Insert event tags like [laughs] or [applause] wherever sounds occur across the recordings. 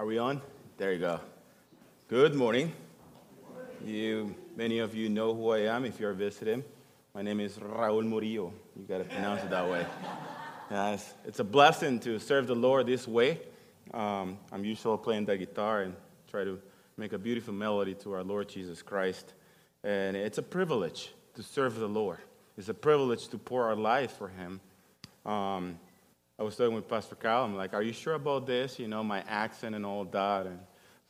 Are we on? There you go. Good morning. You, many of you know who I am if you're visiting. My name is Raul Murillo. You got to pronounce it that way. Yes, it's a blessing to serve the Lord this way. Um, I'm usually playing the guitar and try to make a beautiful melody to our Lord Jesus Christ. And it's a privilege to serve the Lord. It's a privilege to pour our life for Him. Um, I was talking with Pastor Kyle. I'm like, "Are you sure about this? You know, my accent and all that." And,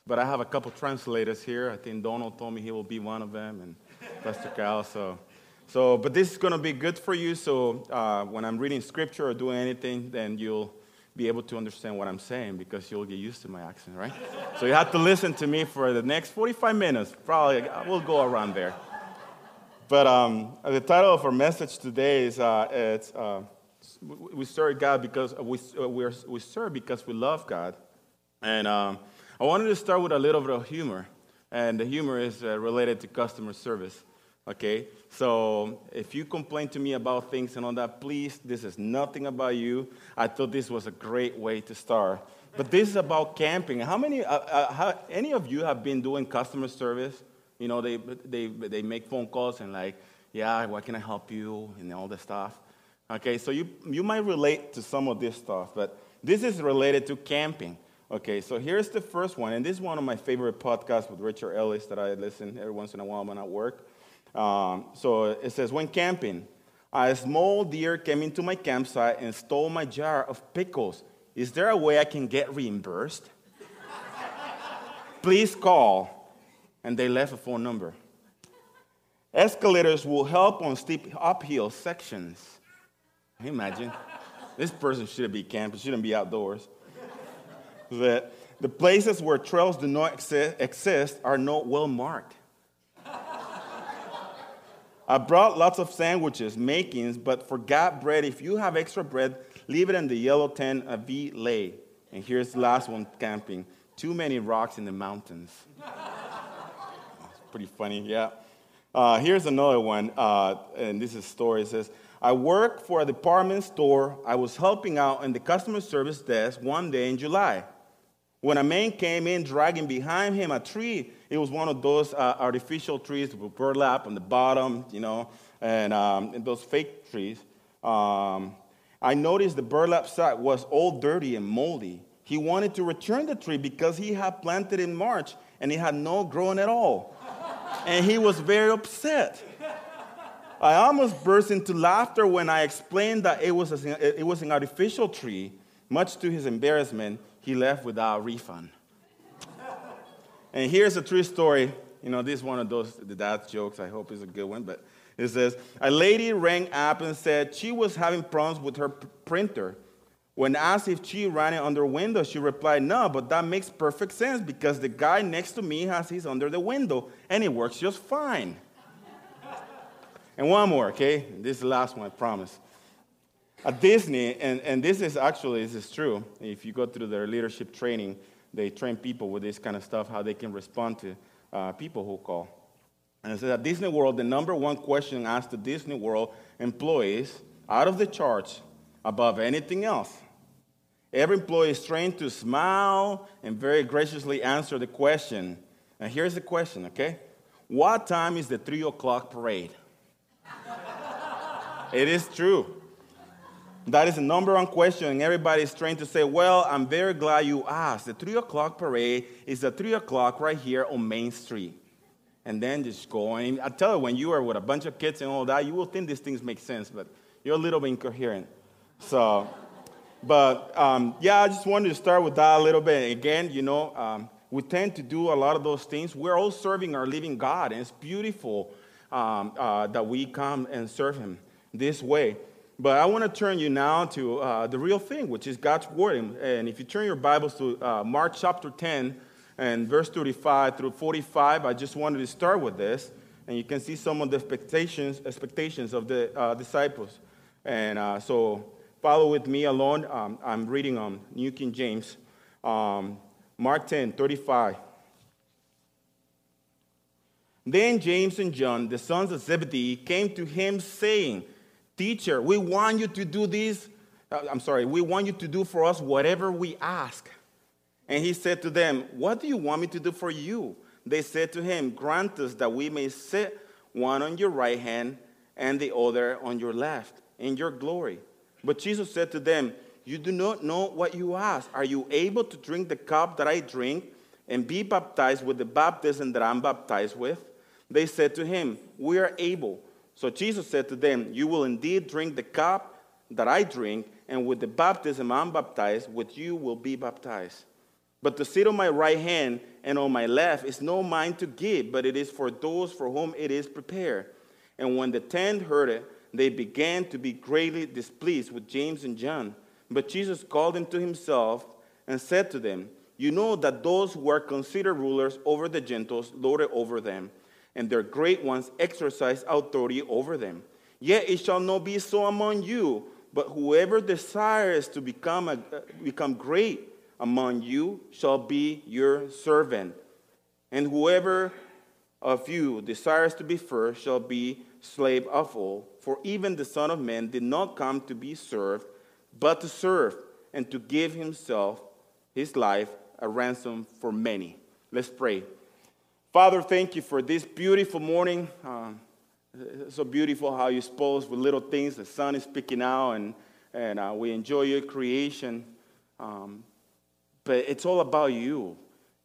but I have a couple translators here. I think Donald told me he will be one of them, and Pastor Kyle. So, so, but this is going to be good for you. So, uh, when I'm reading scripture or doing anything, then you'll be able to understand what I'm saying because you'll get used to my accent, right? [laughs] so you have to listen to me for the next 45 minutes. Probably we'll go around there. But um, the title of our message today is uh, it's, uh, we serve God because we, we're, we serve because we love God. And um, I wanted to start with a little bit of humor. And the humor is uh, related to customer service. Okay? So if you complain to me about things and all that, please, this is nothing about you. I thought this was a great way to start. But this is about camping. How many, uh, uh, how, any of you have been doing customer service? You know, they, they, they make phone calls and like, yeah, what can I help you? And all this stuff. Okay, so you, you might relate to some of this stuff, but this is related to camping. Okay, so here's the first one, and this is one of my favorite podcasts with Richard Ellis that I listen every once in a while when I work. Um, so it says, when camping, a small deer came into my campsite and stole my jar of pickles. Is there a way I can get reimbursed? Please call and they left a phone number. Escalators will help on steep uphill sections. Can you imagine? this person shouldn't be camping, shouldn't be outdoors. that the places where trails do not exist are not well marked. I brought lots of sandwiches, makings, but forgot bread. If you have extra bread, leave it in the yellow tent a V lay. And here's the last one camping. Too many rocks in the mountains pretty funny, yeah. Uh, here's another one, uh, and this is a story. It says, I work for a department store. I was helping out in the customer service desk one day in July. When a man came in dragging behind him a tree, it was one of those uh, artificial trees with burlap on the bottom, you know, and, um, and those fake trees. Um, I noticed the burlap sack was all dirty and moldy. He wanted to return the tree because he had planted in March and it had no growing at all and he was very upset. I almost burst into laughter when I explained that it was, a, it was an artificial tree. Much to his embarrassment, he left without a refund. and here's a true story. You know, this is one of those dad jokes. I hope it's a good one. But it says a lady rang up and said she was having problems with her printer. When asked if she ran it under window, she replied, No, but that makes perfect sense because the guy next to me has his under the window and it works just fine. And one more, okay? This is the last one, I promise. At Disney, and, and this is actually, this is true, if you go through their leadership training, they train people with this kind of stuff, how they can respond to uh, people who call. And it says at Disney World, the number one question asked to Disney World employees out of the charts above anything else. Every employee is trained to smile and very graciously answer the question. And here's the question, okay? What time is the three o'clock parade? It is true. That is the number one question, and everybody is trained to say, Well, I'm very glad you asked. The three o'clock parade is the three o'clock right here on Main Street. And then just going. I tell you, when you are with a bunch of kids and all that, you will think these things make sense, but you're a little bit incoherent. So, but um, yeah, I just wanted to start with that a little bit. Again, you know, um, we tend to do a lot of those things. We're all serving our living God, and it's beautiful um, uh, that we come and serve Him this way. But I want to turn you now to uh, the real thing, which is God's Word. And if you turn your Bibles to uh, Mark chapter 10 and verse 35 through 45, I just wanted to start with this. And you can see some of the expectations, expectations of the uh, disciples. And uh, so Follow with me alone. Um, I'm reading um, New King James. Um, Mark 10, 35. Then James and John, the sons of Zebedee, came to him saying, Teacher, we want you to do this. Uh, I'm sorry, we want you to do for us whatever we ask. And he said to them, What do you want me to do for you? They said to him, Grant us that we may sit one on your right hand and the other on your left in your glory. But Jesus said to them, You do not know what you ask. Are you able to drink the cup that I drink and be baptized with the baptism that I'm baptized with? They said to him, We are able. So Jesus said to them, You will indeed drink the cup that I drink, and with the baptism I'm baptized, with you will be baptized. But to sit on my right hand and on my left is no mine to give, but it is for those for whom it is prepared. And when the ten heard it, they began to be greatly displeased with James and John. But Jesus called them to himself and said to them, You know that those who are considered rulers over the Gentiles lord it over them, and their great ones exercise authority over them. Yet it shall not be so among you, but whoever desires to become, a, become great among you shall be your servant. And whoever of you desires to be first shall be slave of all. For even the Son of Man did not come to be served, but to serve, and to give himself, his life, a ransom for many. Let's pray. Father, thank you for this beautiful morning. Uh, so beautiful how you spoke with little things. The sun is picking out, and, and uh, we enjoy your creation. Um, but it's all about you.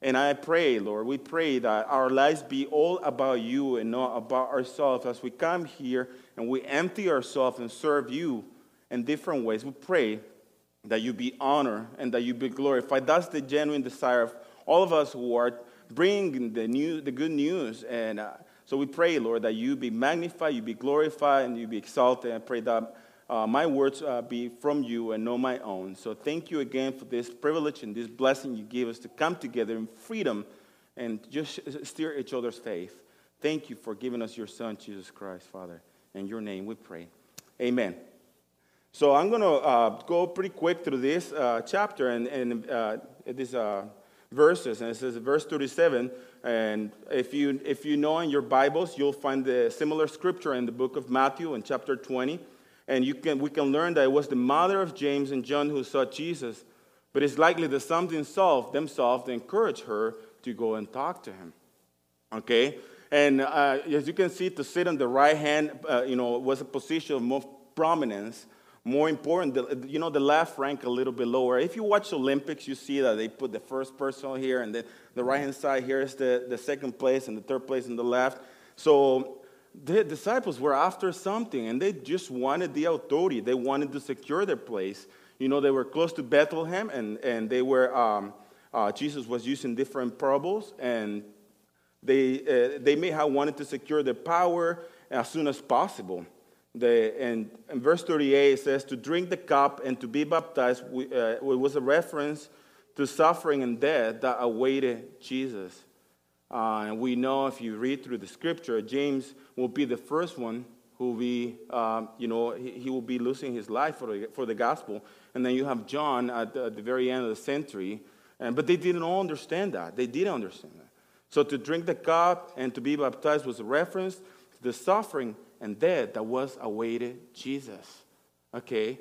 And I pray, Lord, we pray that our lives be all about you and not about ourselves. As we come here and we empty ourselves and serve you in different ways, we pray that you be honored and that you be glorified. That's the genuine desire of all of us who are bringing the, new, the good news. And uh, so we pray, Lord, that you be magnified, you be glorified, and you be exalted. I pray that uh, my words uh, be from you and not my own. So thank you again for this privilege and this blessing you gave us to come together in freedom and just steer each other's faith. Thank you for giving us your Son, Jesus Christ, Father. In your name we pray. Amen. So I'm going to uh, go pretty quick through this uh, chapter and, and uh, these uh, verses. And it says, verse 37. And if you, if you know in your Bibles, you'll find the similar scripture in the book of Matthew in chapter 20. And you can, we can learn that it was the mother of James and John who saw Jesus. But it's likely that something solved themselves to encourage her to go and talk to him. Okay? And uh, as you can see, to sit on the right hand, uh, you know, was a position of more prominence, more important. The, you know, the left rank a little bit lower. If you watch Olympics, you see that they put the first person here, and then the right hand side here is the, the second place, and the third place in the left. So the disciples were after something and they just wanted the authority. They wanted to secure their place. You know, they were close to Bethlehem and, and they were, um, uh, Jesus was using different parables and they, uh, they may have wanted to secure their power as soon as possible. The, and verse 38 it says, to drink the cup and to be baptized uh, was a reference to suffering and death that awaited Jesus. Uh, and we know if you read through the scripture, James will be the first one who will be, um, you know, he, he, will be losing his life for the, for the gospel. And then you have John at the, at the very end of the century. And, but they didn't all understand that. They didn't understand that. So to drink the cup and to be baptized was a reference to the suffering and death that was awaited Jesus. Okay?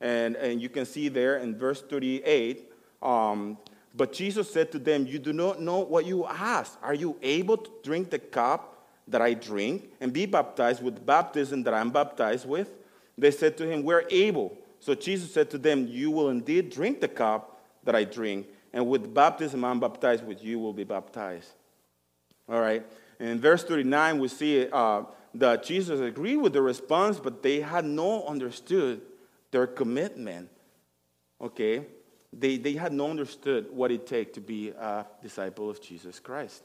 And, and you can see there in verse 38, um, but Jesus said to them, You do not know what you ask. Are you able to drink the cup that I drink and be baptized with baptism that I'm baptized with? They said to him, We're able. So Jesus said to them, You will indeed drink the cup that I drink, and with baptism I'm baptized with, you will be baptized. All right. And in verse 39, we see uh, that Jesus agreed with the response, but they had not understood their commitment. Okay they, they had not understood what it takes to be a disciple of Jesus Christ.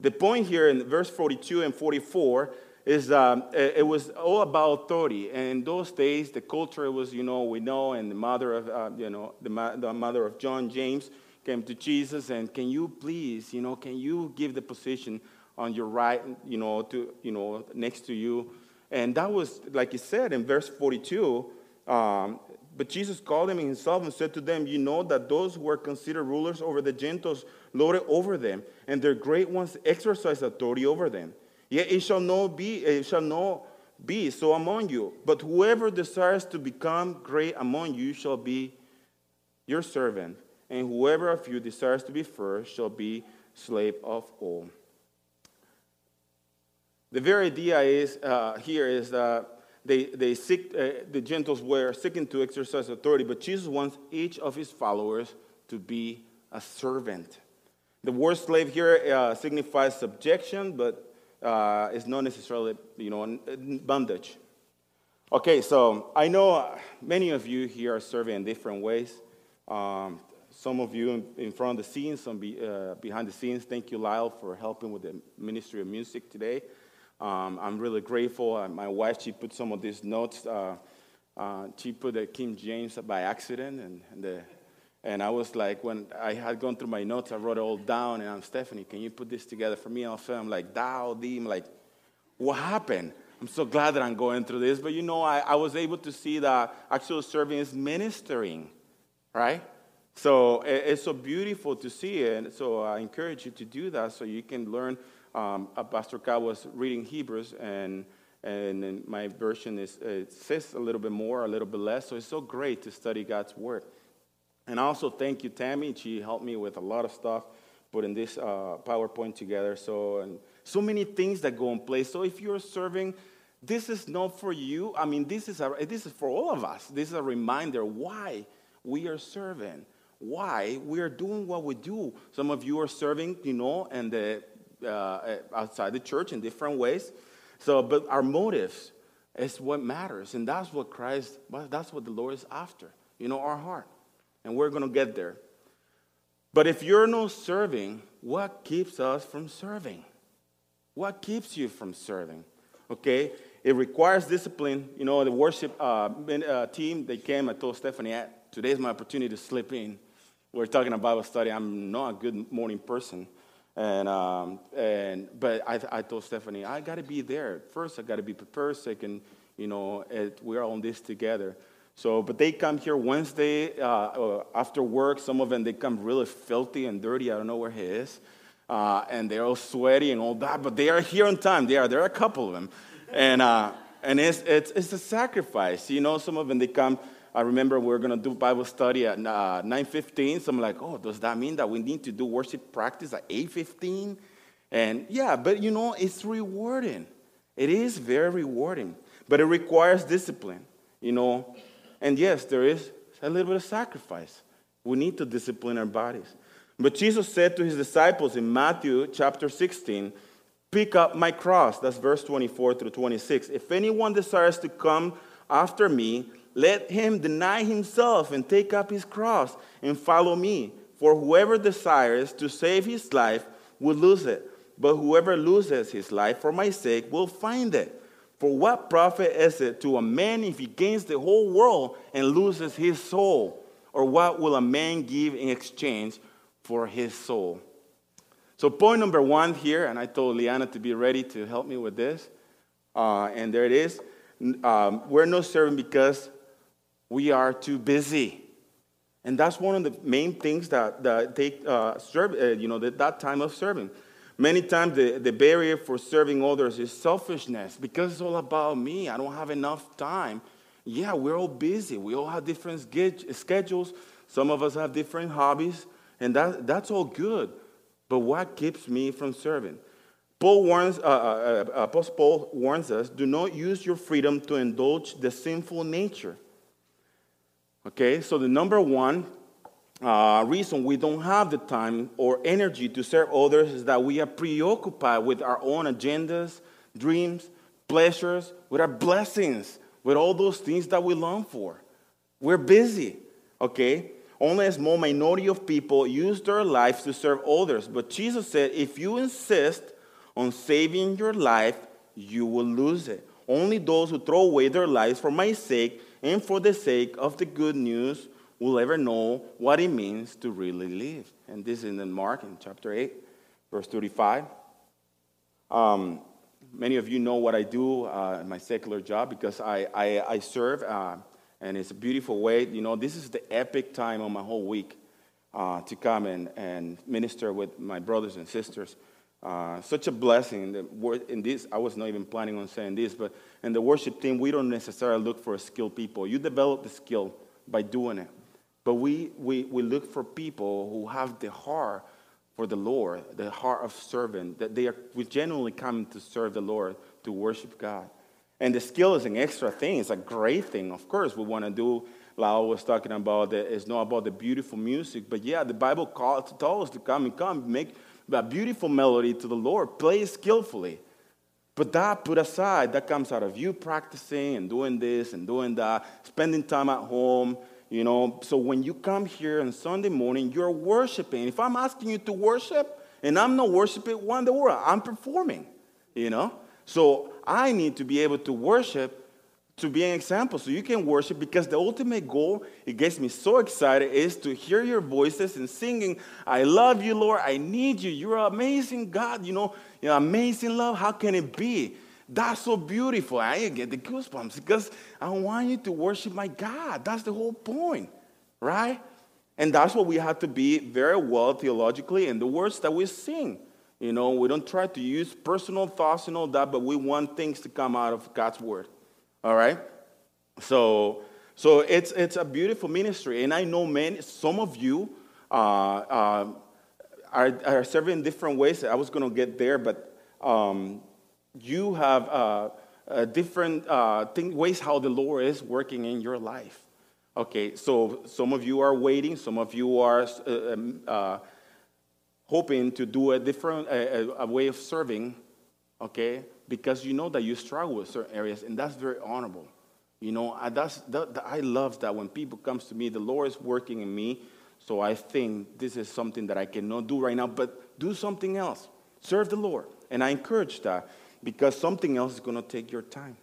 The point here in verse 42 and 44 is um, it was all about authority. And in those days, the culture was, you know, we know, and the mother of, uh, you know, the, the mother of John, James, came to Jesus and can you please, you know, can you give the position on your right, you know, to, you know, next to you? And that was, like he said in verse 42, um, but Jesus called them himself and said to them, You know that those who are considered rulers over the Gentiles lord over them, and their great ones exercise authority over them. Yet it shall not be, it shall not be so among you. But whoever desires to become great among you shall be your servant. and whoever of you desires to be first shall be slave of all. The very idea is uh, here is that they, they seek, uh, the Gentiles were seeking to exercise authority, but Jesus wants each of his followers to be a servant. The word slave here uh, signifies subjection, but uh, it's not necessarily, you know, bondage. Okay, so I know many of you here are serving in different ways. Um, some of you in, front of the scenes, some be, uh, behind the scenes. Thank you, Lyle, for helping with the Ministry of Music today. Um, I'm really grateful. Uh, my wife, she put some of these notes. Uh, uh, she put the King James by accident, and, and, the, and I was like, when I had gone through my notes, I wrote it all down, and I'm Stephanie. Can you put this together for me? Also, I'm like, Thou, thee. Like, what happened? I'm so glad that I'm going through this. But you know, I, I was able to see that actual serving is ministering, right? So it, it's so beautiful to see it. So I encourage you to do that so you can learn um, uh, Pastor Ka was reading Hebrews, and, and my version is, it says a little bit more, a little bit less. So it's so great to study God's Word. And also, thank you, Tammy. She helped me with a lot of stuff, putting this uh, PowerPoint together. So, and so many things that go in place. So, if you're serving, this is not for you. I mean, this is, a, this is for all of us. This is a reminder why we are serving, why we are doing what we do. Some of you are serving, you know, and the uh, outside the church in different ways. So, but our motives is what matters, and that's what Christ, that's what the Lord is after. You know, our heart, and we're to get there. But if you're not serving, what keeps us from serving? What keeps you from serving? Okay, it requires discipline. You know, the worship uh, uh, team, they came. I told Stephanie, today's my opportunity to slip in. We're talking about Bible study. I'm not a good morning person. And, um, and, but I, I told Stephanie, I got to be there. First, I got to be prepared. Second, you know, it, we're on this together. So, but they come here Wednesday uh, after work. Some of them, they come really filthy and dirty. I don't know where he is. Uh, and they're all sweaty and all that, but they are here on time. They are. There are a couple of them. And, uh, and it's, it's, it's a sacrifice. You know, some of them, they come I remember we are going to do Bible study at uh, 9.15. So I'm like, oh, does that mean that we need to do worship practice at 8.15? And yeah, but you know, it's rewarding. It is very rewarding. But it requires discipline, you know. And yes, there is a little bit of sacrifice. We need to discipline our bodies. But Jesus said to his disciples in Matthew chapter 16, Pick up my cross. That's verse 24 through 26. If anyone desires to come after me, let him deny himself and take up his cross and follow me. For whoever desires to save his life will lose it, but whoever loses his life for my sake will find it. For what profit is it to a man if he gains the whole world and loses his soul? Or what will a man give in exchange for his soul? So, point number one here, and I told Liana to be ready to help me with this, uh, and there it is. Um, we're not serving because we are too busy. And that's one of the main things that, that take uh, serve, uh, you know, that, that time of serving. Many times the, the barrier for serving others is selfishness because it's all about me. I don't have enough time. Yeah, we're all busy. We all have different schedules. Some of us have different hobbies, and that, that's all good. But what keeps me from serving? Paul warns, uh, uh, uh Apostle Paul warns us do not use your freedom to indulge the sinful nature. Okay, so the number one uh, reason we don't have the time or energy to serve others is that we are preoccupied with our own agendas, dreams, pleasures, with our blessings, with all those things that we long for. We're busy, okay? Only a small minority of people use their lives to serve others. But Jesus said, if you insist on saving your life, you will lose it. Only those who throw away their lives for my sake and for the sake of the good news will ever know what it means to really live. And this is in Mark in chapter 8, verse 35. Um, many of you know what I do uh, in my secular job because I, I, I serve, uh, and it's a beautiful way. You know, this is the epic time of my whole week uh, to come and, and minister with my brothers and sisters. Uh, such a blessing. that In this, I was not even planning on saying this, but in the worship team, we don't necessarily look for skilled people. You develop the skill by doing it. but we, we, we look for people who have the heart for the Lord, the heart of servant, that they are we genuinely coming to serve the Lord, to worship God. And the skill is an extra thing. It's a great thing. Of course, we want to do, Lau was talking about, it's not about the beautiful music, but yeah, the Bible calls tells us to come and come, make a beautiful melody to the Lord, play skillfully. But that put aside, that comes out of you practicing and doing this and doing that, spending time at home, you know. So when you come here on Sunday morning, you're worshiping. If I'm asking you to worship and I'm not worshiping, one the world, I'm performing, you know. So I need to be able to worship to be an example. So you can worship because the ultimate goal it gets me so excited is to hear your voices and singing i love you lord. I need you. You're amazing god you know you know, amazing love. How can it be? That's so beautiful. I get the goosebumps because i want you to worship my god. That's the whole point right? And that's what we have to be very well theologically in the words that we sing. You know we don't try to use personal thoughts and all that but we want things to come out of god's word all right? So, so it's, it's a beautiful ministry. And I know many, some of you uh, uh, are, are serving in different ways. I was going to get there, but um, you have uh, different uh, thing, ways how the Lord is working in your life. Okay, so some of you are waiting, some of you are uh, um, uh, hoping to do a different a, a way of serving. Okay, because you know that you struggle with certain areas, and that's very honorable. You know, I, that's, that, that, I love that when people comes to me, the Lord is working in me, so I think this is something that I cannot do right now, but do something else. Serve the Lord. And I encourage that because something else is going to take your time.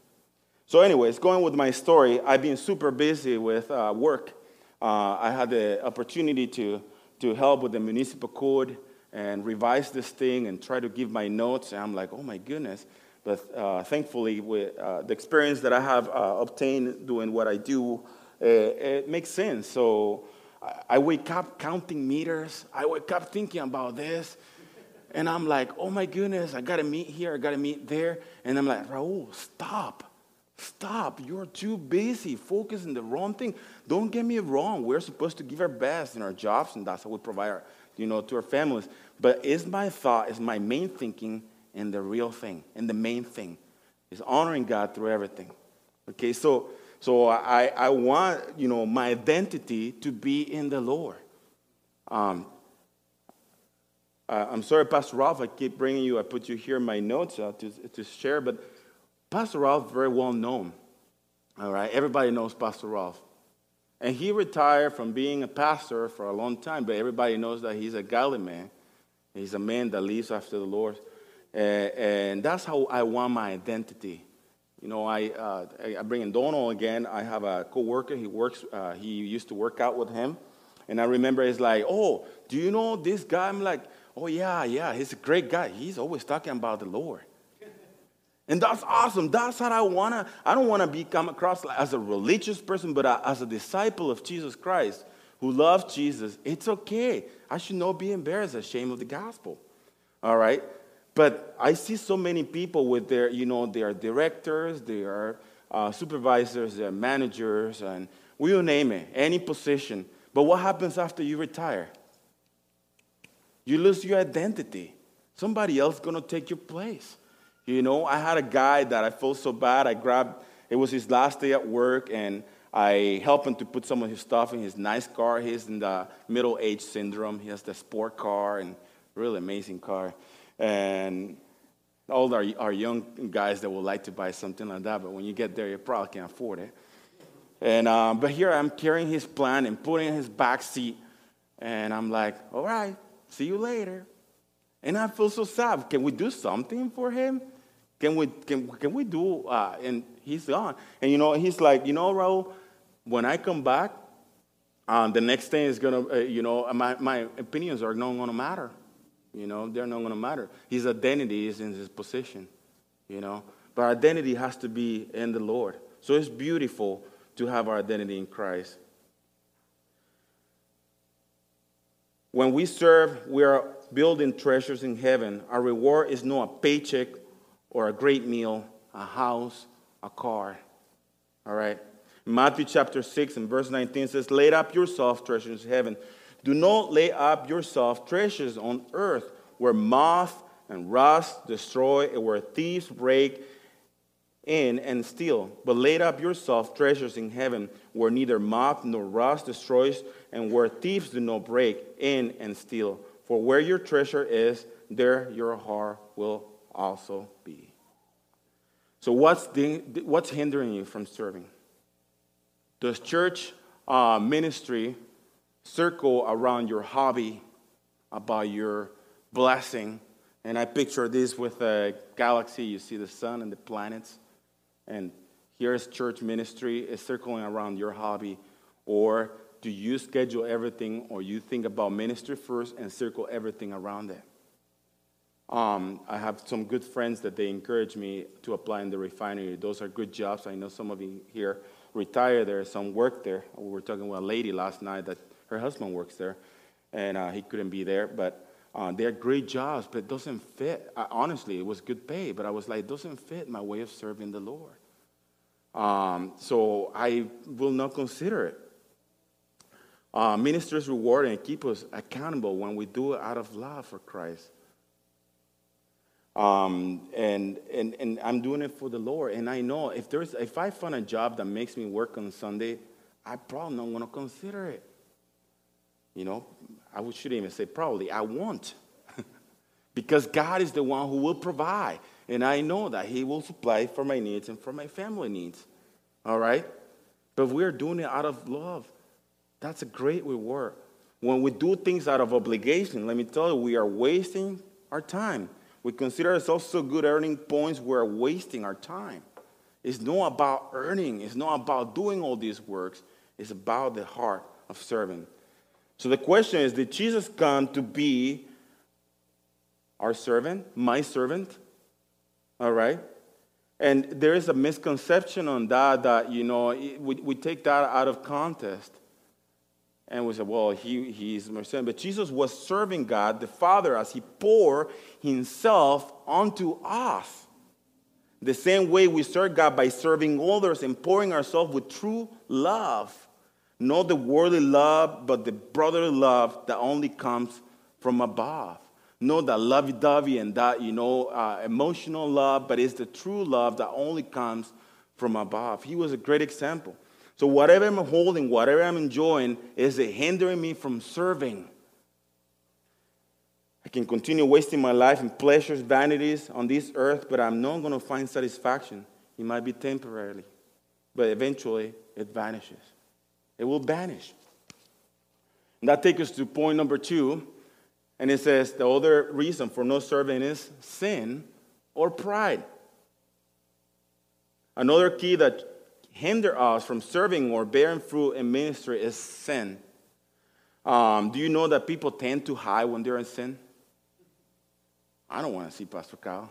So, anyways, going with my story, I've been super busy with uh, work. Uh, I had the opportunity to, to help with the municipal code and revise this thing and try to give my notes. And I'm like, oh my goodness. But uh, thankfully, with uh, the experience that I have uh, obtained doing what I do, it, it makes sense. So I wake up counting meters. I wake up thinking about this. And I'm like, oh my goodness, I got to meet here, I got to meet there. And I'm like, Raul, stop. Stop. You're too busy. focusing the wrong thing. Don't get me wrong. We're supposed to give our best in our jobs, and that's how we provide our, you know, to our families. But is my thought, is my main thinking and the real thing and the main thing is honoring God through everything. Okay, so so I, I want you know my identity to be in the Lord. Um, I'm sorry, Pastor Ralph, I keep bringing you, I put you here in my notes uh, to, to share, but Pastor Ralph very well known. All right, everybody knows Pastor Ralph. And he retired from being a pastor for a long time, but everybody knows that he's a godly man. He's a man that lives after the Lord. Uh, and that's how I want my identity. You know, I, uh, I bring in Donald again. I have a coworker. He works. Uh, he used to work out with him, and I remember he's like, "Oh, do you know this guy?" I'm like, "Oh yeah, yeah. He's a great guy. He's always talking about the Lord." [laughs] And that's awesome. That's how I wanna. I don't wanna be come across as a religious person, but as a disciple of Jesus Christ who loves Jesus. It's okay. I should not be embarrassed, ashamed of the gospel. All right. But I see so many people with their, you know, they are directors, they are uh, supervisors, they are managers, and we will name it, any position. But what happens after you retire? You lose your identity. Somebody else to take your place. You know, I had a guy that I felt so bad. I grabbed, it was his last day at work, and I helped him to put some of his stuff in his nice car. He's in the middle age syndrome. He has the sport car and really amazing car. And all our, our young guys that would like to buy something like that, but when you get there, you probably can't afford it. And, uh, but here I'm carrying his plan and putting in his back seat. And I'm like, all right, see you later. And I feel so sad. Can we do something for him? Can we, can, can we do, uh, and he's gone. And you know, he's like, you know, Raul, when I come back, um, the next thing is to, uh, you know, my, my opinions are not to matter. You know, they're not going to matter. His identity is in his position, you know. But identity has to be in the Lord. So it's beautiful to have our identity in Christ. When we serve, we are building treasures in heaven. Our reward is not a paycheck or a great meal, a house, a car. All right? Matthew chapter 6 and verse 19 says, Lay up yourself treasures in heaven. Do not lay up yourself treasures on earth where moth and rust destroy and where thieves break in and steal. But lay up yourself treasures in heaven where neither moth nor rust destroys and where thieves do not break in and steal. For where your treasure is, there your heart will also be. So, what's, the, what's hindering you from serving? Does church uh, ministry circle around your hobby, about your blessing? And I picture this with a galaxy. You see the sun and the planets. And here's church ministry is circling around your hobby. Or do you schedule everything, or you think about ministry first and circle everything around it? Um, I have some good friends that they encourage me to apply in the refinery. Those are good jobs. I know some of you here retire there, some work there. We were talking with a lady last night that her husband works there, and uh, he couldn't be there. But uh, they're great jobs, but it doesn't fit. I, honestly, it was good pay, but I was like, it doesn't fit my way of serving the Lord. Um, so I will not consider it. Uh, ministers reward and keep us accountable when we do it out of love for Christ. Um, and, and, and I'm doing it for the Lord. And I know if, there's, if I find a job that makes me work on Sunday, I probably don't want to consider it. You know, I would shouldn't even say probably, I won't. [laughs] because God is the one who will provide. And I know that He will supply for my needs and for my family needs. All right? But we're doing it out of love. That's a great reward. When we do things out of obligation, let me tell you, we are wasting our time. We consider ourselves so good earning points, we're wasting our time. It's not about earning, it's not about doing all these works, it's about the heart of serving. So the question is Did Jesus come to be our servant, my servant? All right? And there is a misconception on that that, you know, we, we take that out of context. And we say, well, he, he's my son. But Jesus was serving God, the Father, as he poured himself onto us. The same way we serve God by serving others and pouring ourselves with true love. Not the worldly love, but the brotherly love that only comes from above. Not that lovey dovey and that, you know, uh, emotional love, but it's the true love that only comes from above. He was a great example. So, whatever I'm holding, whatever I'm enjoying, is it hindering me from serving? I can continue wasting my life in pleasures, vanities on this earth, but I'm not going to find satisfaction. It might be temporarily, but eventually it vanishes. It will vanish. And that takes us to point number two. And it says the other reason for no serving is sin or pride. Another key that hinder us from serving or bearing fruit in ministry is sin. Um, do you know that people tend to hide when they're in sin? I don't want to see Pastor Kyle.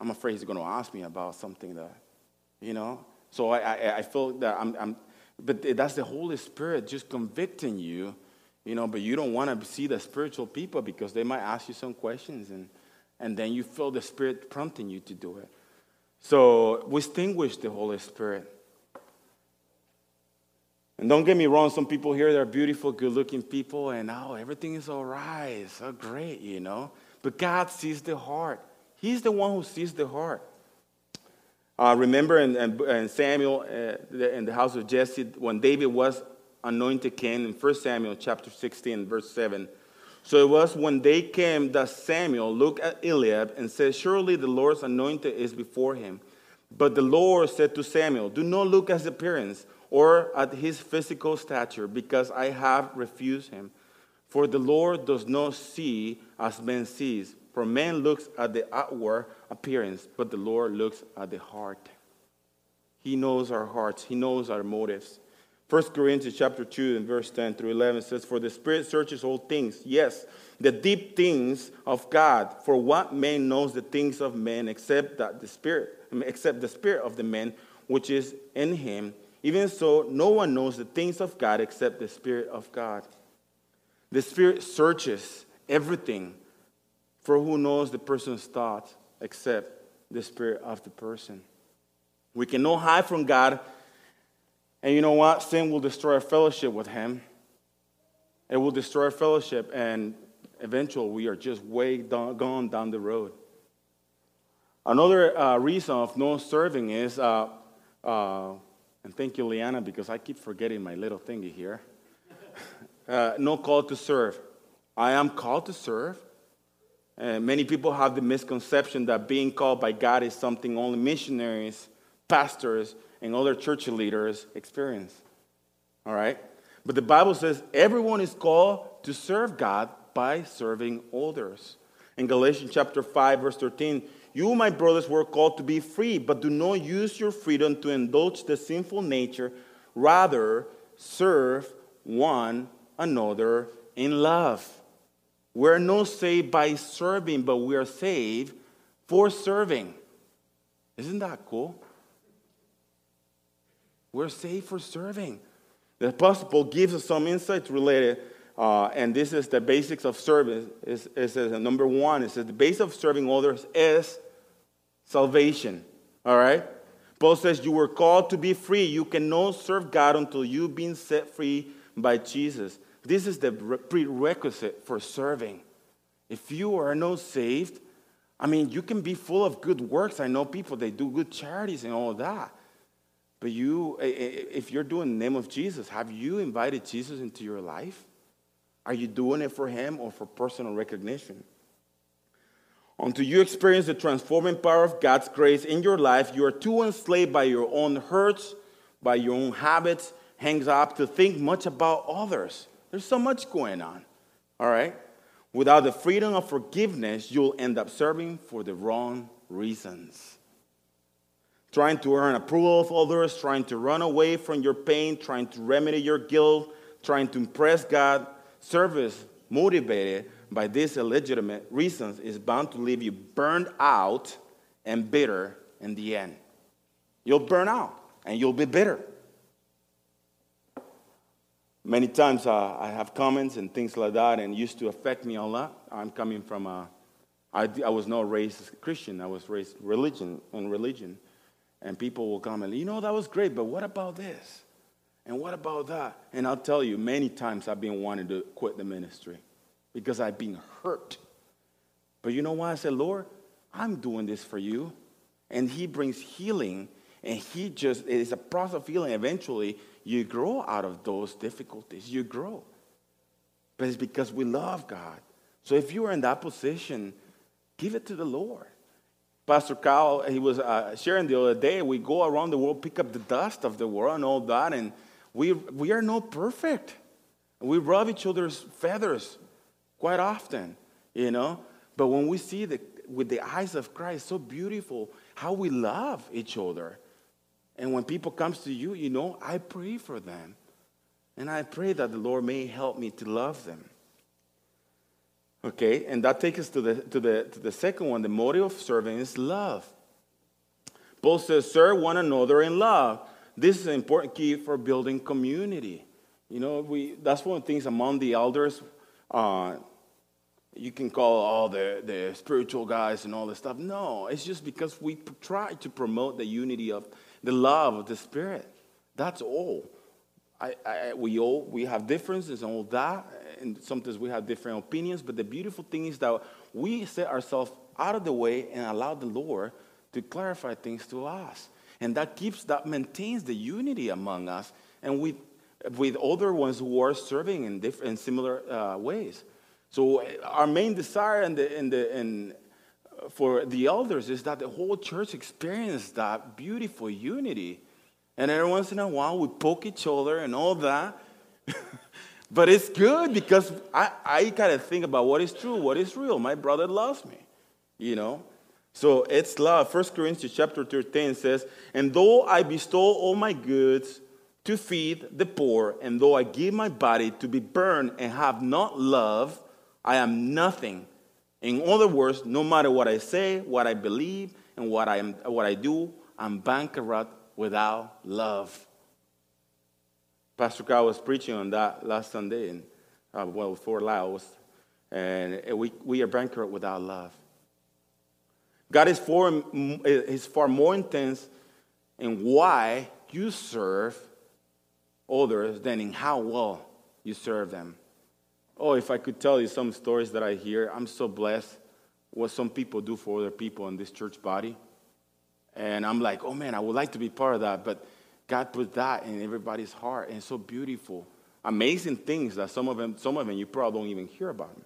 I'm afraid he's going to ask me about something that, you know. So I, I, I feel that I'm, I'm, but that's the Holy Spirit just convicting you, you know. But you don't want to see the spiritual people because they might ask you some questions, and and then you feel the Spirit prompting you to do it. So distinguish the Holy Spirit. And don't get me wrong, some people here, they're beautiful, good looking people, and oh, everything is all right, so great, you know. But God sees the heart. He's the one who sees the heart. Uh, remember in, in, in Samuel, uh, in the house of Jesse, when David was anointed king in 1 Samuel chapter 16, verse 7. So it was when they came that Samuel looked at Eliab and said, Surely the Lord's anointed is before him. But the Lord said to Samuel, Do not look at his appearance or at his physical stature, because I have refused him. For the Lord does not see as man sees. For man looks at the outward appearance, but the Lord looks at the heart. He knows our hearts, He knows our motives. 1 Corinthians chapter 2 and verse 10 through 11 says, For the Spirit searches all things, yes, the deep things of God. For what man knows the things of men except that the Spirit, except the Spirit of the man which is in him? Even so, no one knows the things of God except the Spirit of God. The Spirit searches everything, for who knows the person's thoughts except the Spirit of the person? We cannot hide from God And you know what? Sin will destroy our fellowship with Him. It will destroy our fellowship, and eventually we are just way down, gone down the road. Another uh, reason of no serving is, uh, uh, and thank you, Liana, because I keep forgetting my little thingy here. [laughs] Uh, no call to serve. I am called to serve. And many people have the misconception that being called by God is something only missionaries, pastors, and other church leaders experience. All right? But the Bible says everyone is called to serve God by serving others. In Galatians chapter 5, verse 13, you, my brothers, were called to be free, but do not use your freedom to indulge the sinful nature. Rather, serve one another in love. We're not saved by serving, but we are saved for serving. Isn't that cool? We're saved for serving. The Apostle Paul gives us some insights related, uh, and this is the basics of service. It, says, number one, it says the base of serving others is salvation. All right? Paul says, You were called to be free. You cannot serve God until you've been set free by Jesus. This is the prerequisite for serving. If you are not saved, I mean, you can be full of good works. I know people, they do good charities and all that. But you, if you're doing the name of Jesus, have you invited Jesus into your life? Are you doing it for him or for personal recognition? Until you experience the transforming power of God's grace in your life, you are too enslaved by your own hurts, by your own habits, hangs up to think much about others. There's so much going on. All right? Without the freedom of forgiveness, you'll end up serving for the wrong reasons trying to earn approval of others, trying to run away from your pain, trying to remedy your guilt, trying to impress God. Service motivated by these illegitimate reasons is bound to leave you burned out and bitter in the end. You'll burn out and you'll be bitter. Many times uh, I have comments and things like that, and used to affect me a lot. I'm coming from a, I, I was not raised Christian. I was raised religion and religion. And people will comment, you know, that was great, but what about this? And what about that? And I'll tell you, many times I've been wanting to quit the ministry because I've been hurt. But you know why? I said, Lord, I'm doing this for you. And He brings healing, and He just, it is a process of healing. Eventually, you grow out of those difficulties. You grow. But it's because we love God. So if you are in that position, give it to the Lord. Pastor Kyle, he was uh, sharing the other day, we go around the world, pick up the dust of the world and all that, and we, we are not perfect. We rub each other's feathers quite often, you know? But when we see the, with the eyes of Christ, so beautiful how we love each other. And when people comes to you, you know, I pray for them. And I pray that the Lord may help me to love them. Okay, and that takes us to the, to the, to the second one. The motive of serving is love. Paul says, serve one another in love. This is an important key for building community. You know, we, that's one of the things among the elders. Uh, you can call all the, the spiritual guys and all this stuff. No, it's just because we try to promote the unity of the love of the Spirit. That's all. I, I, we all we have differences and all that, and sometimes we have different opinions. But the beautiful thing is that we set ourselves out of the way and allow the Lord to clarify things to us, and that keeps that maintains the unity among us, and with with other ones who are serving in different in similar uh, ways. So our main desire in the in the in for the elders is that the whole church experience that beautiful unity and every once in a while, we poke each other and all that. [laughs] but it's good because I, I kind of think about what is true, what is real. My brother loves me, you know? So it's love. 1 Corinthians chapter 13 says, And though I bestow all my goods to feed the poor, and though I give my body to be burned and have not love, I am nothing. In other words, no matter what I say, what I believe, and what I, am, what I do, I'm bankrupt without love. Pastor Carl was preaching on that last Sunday, and uh, well, before Laos, and we, we are bankrupt without love. God is far, is far more intense in why you serve others than in how well you serve them. Oh, if I could tell you some stories that I hear, I'm so blessed what some people do for other people in this church body. And I'm like, oh man, I would like to be part of that. But God put that in everybody's heart, and it's so beautiful. Amazing things that some of them, some of them you probably don't even hear about. Them.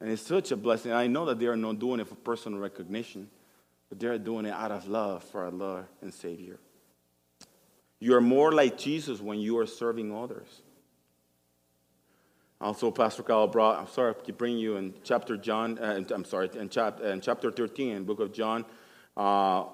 And it's such a blessing. I know that they are not doing it for personal recognition, but they're doing it out of love for our Lord and Savior. You are more like Jesus when you are serving others. Also, Pastor Kyle brought, I'm sorry to bring you in chapter John, uh, I'm sorry, in, chap, in chapter 13, book of John. Uh,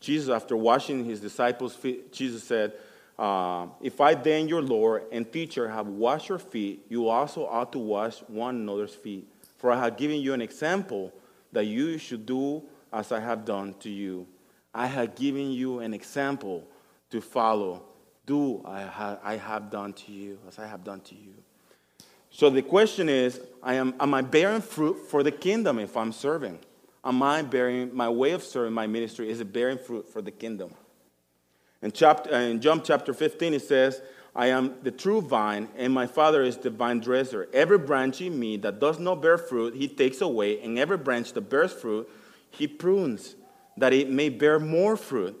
Jesus, after washing his disciples' feet, Jesus said, uh, If I then, your Lord and teacher, have washed your feet, you also ought to wash one another's feet. For I have given you an example that you should do as I have done to you. I have given you an example to follow. Do I, ha- I have done to you as I have done to you. So the question is, I am, am I bearing fruit for the kingdom if I'm serving? Am I bearing, my way of serving my ministry, is it bearing fruit for the kingdom? In, chapter, in John chapter 15, it says, I am the true vine, and my Father is the vine dresser. Every branch in me that does not bear fruit, he takes away, and every branch that bears fruit, he prunes, that it may bear more fruit.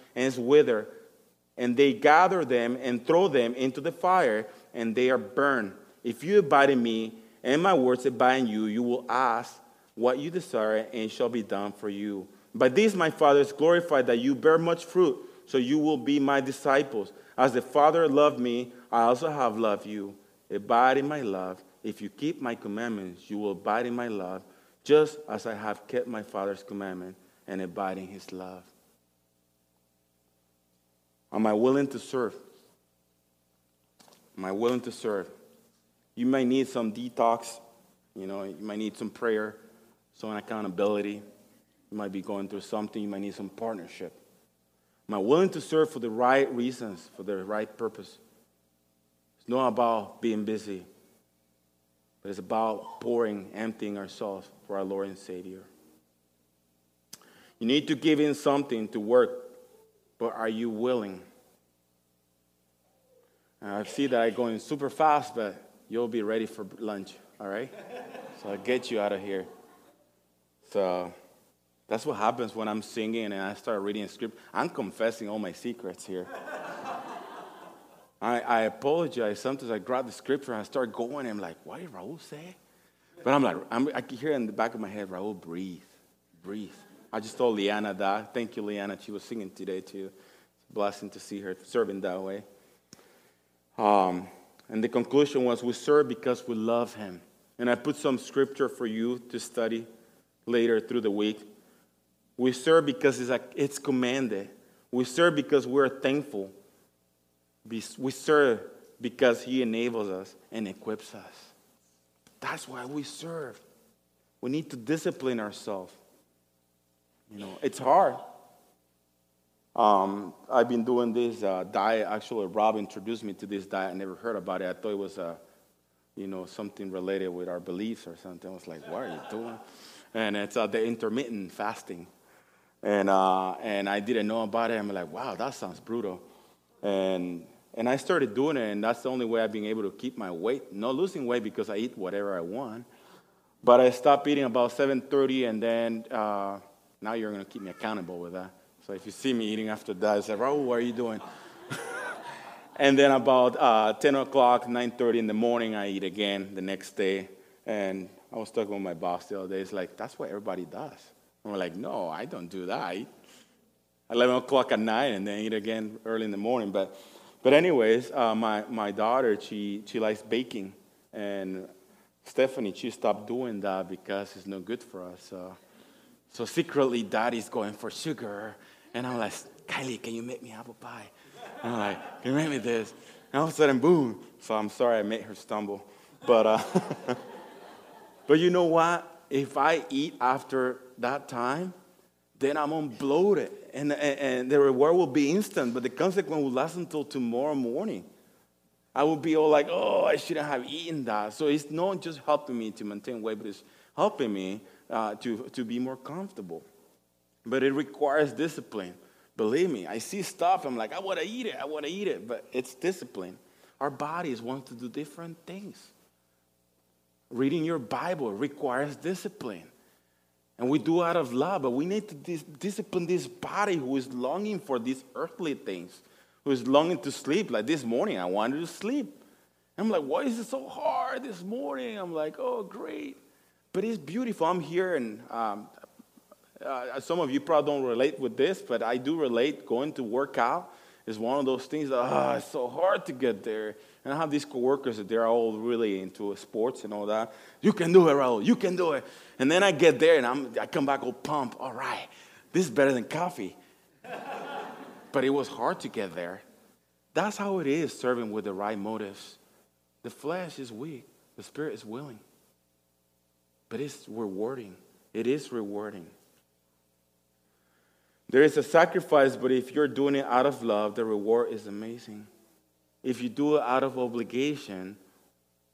and is withered, and they gather them and throw them into the fire, and they are burned. If you abide in me, and my words abide in you, you will ask what you desire, and it shall be done for you. By this my Father is glorified that you bear much fruit, so you will be my disciples. As the Father loved me, I also have loved you. Abide in my love. If you keep my commandments, you will abide in my love, just as I have kept my Father's commandment and abide in his love. Am I willing to serve? Am I willing to serve? You might need some detox. You know, you might need some prayer, some accountability. You might be going through something. You might need some partnership. Am I willing to serve for the right reasons, for the right purpose? It's not about being busy, but it's about pouring, emptying ourselves for our Lord and Savior. You need to give in something to work, but are you willing? I see that I'm going super fast, but you'll be ready for lunch, all right? so I'll get you out of here. So that's what happens when I'm singing and I start reading a script. I'm confessing all my secrets here. I, I apologize. Sometimes I grab the scripture and I start going and I'm like, what did Raul say? But I'm like, I'm, I can hear in the back of my head, Raul, breathe, breathe. I just told Liana that. Thank you, Liana. She was singing today too. Blessing to see her serving that way. Um, and the conclusion was we serve because we love him. And I put some scripture for you to study later through the week. We serve because it's, it's commanded. We serve because we're thankful. We serve because he enables us and equips us. That's why we serve. We need to discipline ourselves. You know, it's hard. Um, I've been doing this uh, diet. Actually, Rob introduced me to this diet. I never heard about it. I thought it was, uh, you know, something related with our beliefs or something. I was like, what are you doing? And it's uh, the intermittent fasting. And, uh, and I didn't know about it. I'm like, wow, that sounds brutal. And, and I started doing it, and that's the only way I've been able to keep my weight. Not losing weight because I eat whatever I want. But I stopped eating about 7.30, and then uh, now you're going to keep me accountable with that. So if you see me eating after that, you say, Raul, what are you doing? [laughs] and then about uh, 10 o'clock, 9.30 in the morning, I eat again the next day. And I was talking with my boss the other day. It's like, that's what everybody does. And we're like, no, I don't do that. I eat 11 o'clock at night and then eat again early in the morning. But, but anyways, uh, my, my daughter, she, she likes baking. And Stephanie, she stopped doing that because it's no good for us. So, so secretly, daddy's going for sugar and I'm like, Kylie, can you make me apple pie? I'm like, can you make me this? And all of a sudden, boom. So I'm sorry I made her stumble. But, uh, [laughs] but you know what? If I eat after that time, then I'm unbloated. And, and, and the reward will be instant, but the consequence will last until tomorrow morning. I will be all like, oh, I shouldn't have eaten that. So it's not just helping me to maintain weight, but it's helping me uh, to, to be more comfortable. But it requires discipline. Believe me, I see stuff, I'm like, I want to eat it, I want to eat it, but it's discipline. Our bodies want to do different things. Reading your Bible requires discipline. And we do out of love, but we need to dis- discipline this body who is longing for these earthly things, who is longing to sleep. Like this morning, I wanted to sleep. I'm like, why is it so hard this morning? I'm like, oh, great. But it's beautiful. I'm here, and um, uh, some of you probably don't relate with this, but I do relate. Going to work out is one of those things that, oh, it's so hard to get there. And I have these coworkers that they're all really into sports and all that. You can do it, Raul. You can do it. And then I get there and I'm, I come back all pumped. All right, this is better than coffee. [laughs] but it was hard to get there. That's how it is serving with the right motives. The flesh is weak, the spirit is willing. But it's rewarding. It is rewarding. There is a sacrifice, but if you're doing it out of love, the reward is amazing. If you do it out of obligation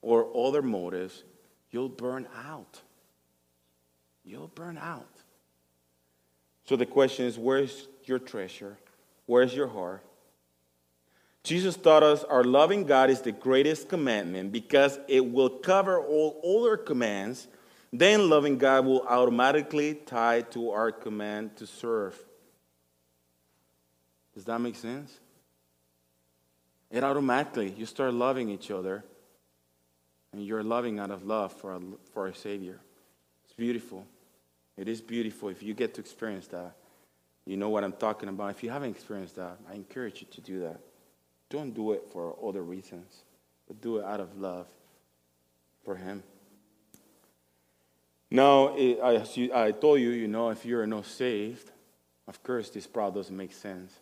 or other motives, you'll burn out. You'll burn out. So the question is where's your treasure? Where's your heart? Jesus taught us our loving God is the greatest commandment because it will cover all other commands. Then loving God will automatically tie to our command to serve. Does that make sense? It automatically, you start loving each other, and you're loving out of love for our, for our Savior. It's beautiful. It is beautiful if you get to experience that. You know what I'm talking about. If you haven't experienced that, I encourage you to do that. Don't do it for other reasons, but do it out of love for Him. Now, as I told you, you know, if you're not saved, of course, this probably doesn't make sense.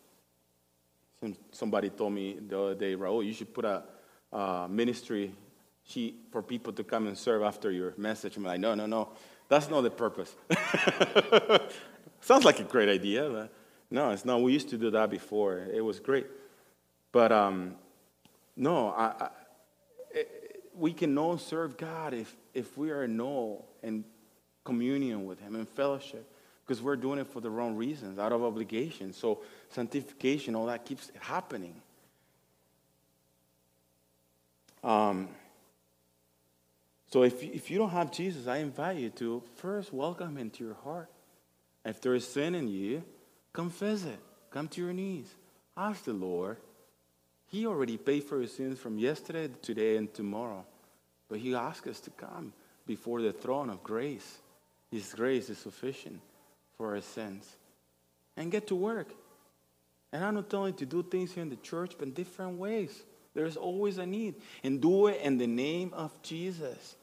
Some, somebody told me the other day, Raul, you should put a ministry sheet for people to come and serve after your message. I'm like, no, no, no. That's not the purpose. [laughs] Sounds like a great idea, but no, it's not. We used to do that before. It was great. But um, no, I, I, it, we can no serve God if, if we are no in communion with Him, and fellowship because we're doing it for the wrong reasons, out of obligation. So sanctification, all that keeps happening. Um, so if, if you don't have Jesus, I invite you to first welcome him into your heart. If there is sin in you, confess it. Come to your knees. Ask the Lord. He already paid for your sins from yesterday, today, and tomorrow. But he asks us to come before the throne of grace. His grace is sufficient for our sins and get to work. And I'm not telling you to do things here in the church, but in different ways. There's always a need. And do it in the name of Jesus.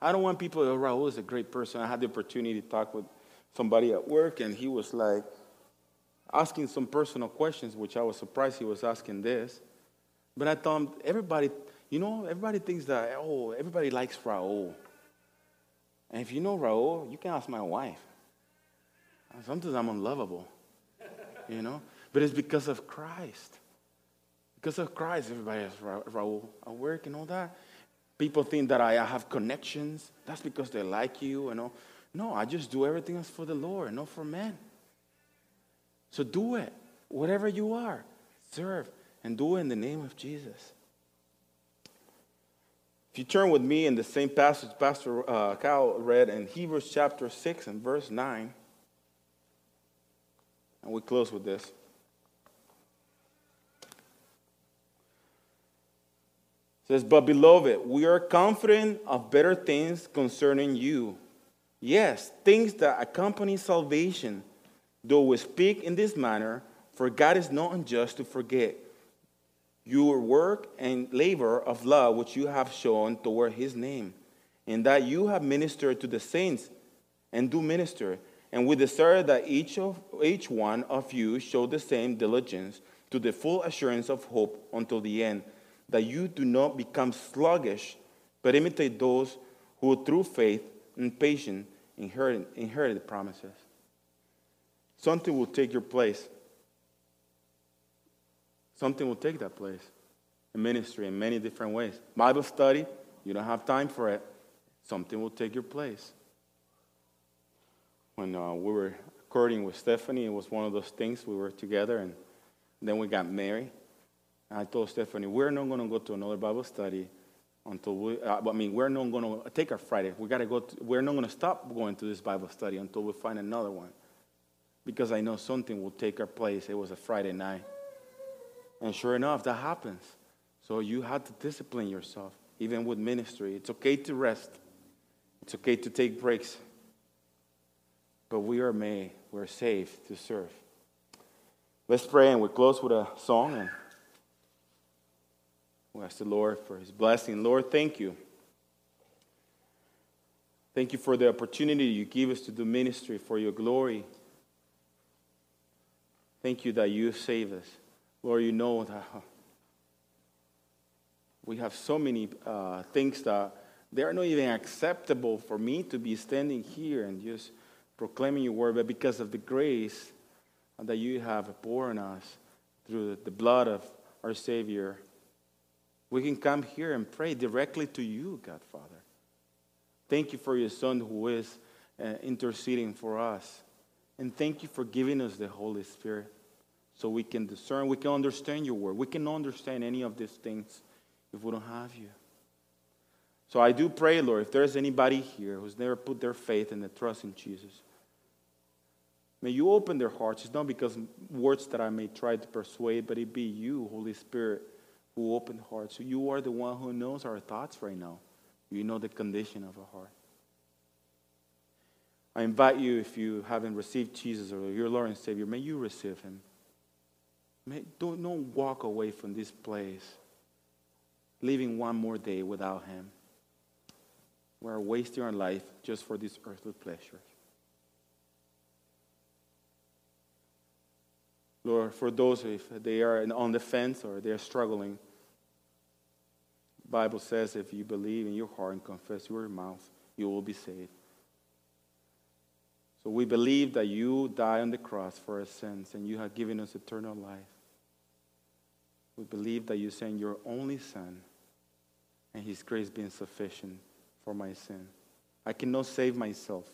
I don't want people, to, oh, Raul is a great person. I had the opportunity to talk with somebody at work, and he was like asking some personal questions, which I was surprised he was asking this. But I thought, everybody, you know, everybody thinks that, oh, everybody likes Raul. And if you know Raul, you can ask my wife. Uh, sometimes I'm unlovable, you know? But it's because of Christ. Because of Christ, everybody has Ra- Raul at work and all that. People think that I have connections. That's because they like you and all. No, I just do everything else for the Lord, not for men. So do it, whatever you are. Serve and do it in the name of Jesus. If you turn with me in the same passage Pastor uh, Cal read in Hebrews chapter 6 and verse 9. And we close with this. It says, But beloved, we are confident of better things concerning you. Yes, things that accompany salvation, though we speak in this manner, for God is not unjust to forget your work and labor of love which you have shown toward his name, and that you have ministered to the saints and do minister. And we desire that each, of, each one of you show the same diligence to the full assurance of hope until the end, that you do not become sluggish, but imitate those who through faith and patience inherit, inherit the promises. Something will take your place. Something will take that place. A ministry in many different ways. Bible study, you don't have time for it. Something will take your place. When uh, we were courting with Stephanie, it was one of those things. We were together and then we got married. I told Stephanie, we're not going to go to another Bible study until we, uh, I mean, we're not going to take our Friday. We got to go, we're not going to stop going to this Bible study until we find another one. Because I know something will take our place. It was a Friday night. And sure enough, that happens. So you have to discipline yourself, even with ministry. It's okay to rest, it's okay to take breaks. But we are made, we're saved to serve. Let's pray and we close with a song and we ask the Lord for his blessing. Lord, thank you. Thank you for the opportunity you give us to do ministry for your glory. Thank you that you save us. Lord, you know that we have so many uh, things that they are not even acceptable for me to be standing here and just proclaiming your word, but because of the grace that you have borne us through the blood of our Savior, we can come here and pray directly to you, God Father. Thank you for your Son who is uh, interceding for us. And thank you for giving us the Holy Spirit so we can discern, we can understand your word. We can understand any of these things if we don't have you. So I do pray, Lord, if there's anybody here who's never put their faith and their trust in Jesus, may you open their hearts. It's not because words that I may try to persuade, but it be you, Holy Spirit, who open hearts. So you are the one who knows our thoughts right now. You know the condition of our heart. I invite you, if you haven't received Jesus or your Lord and Savior, may you receive him. May, don't, don't walk away from this place living one more day without him. We're wasting our life just for these earthly pleasures. Lord, for those if they are on the fence or they're struggling, Bible says if you believe in your heart and confess your mouth, you will be saved. So we believe that you died on the cross for our sins and you have given us eternal life. We believe that you sent your only Son and his grace being sufficient for my sin. I cannot save myself.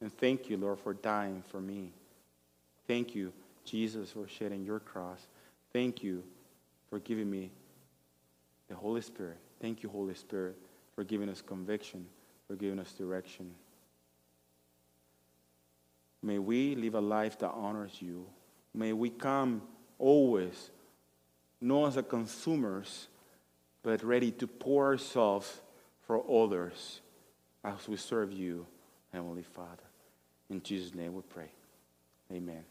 And thank you, Lord, for dying for me. Thank you, Jesus, for shedding your cross. Thank you for giving me the Holy Spirit. Thank you, Holy Spirit, for giving us conviction, for giving us direction. May we live a life that honors you. May we come always, not as a consumers, but ready to pour ourselves for others as we serve you, Heavenly Father. In Jesus' name we pray. Amen.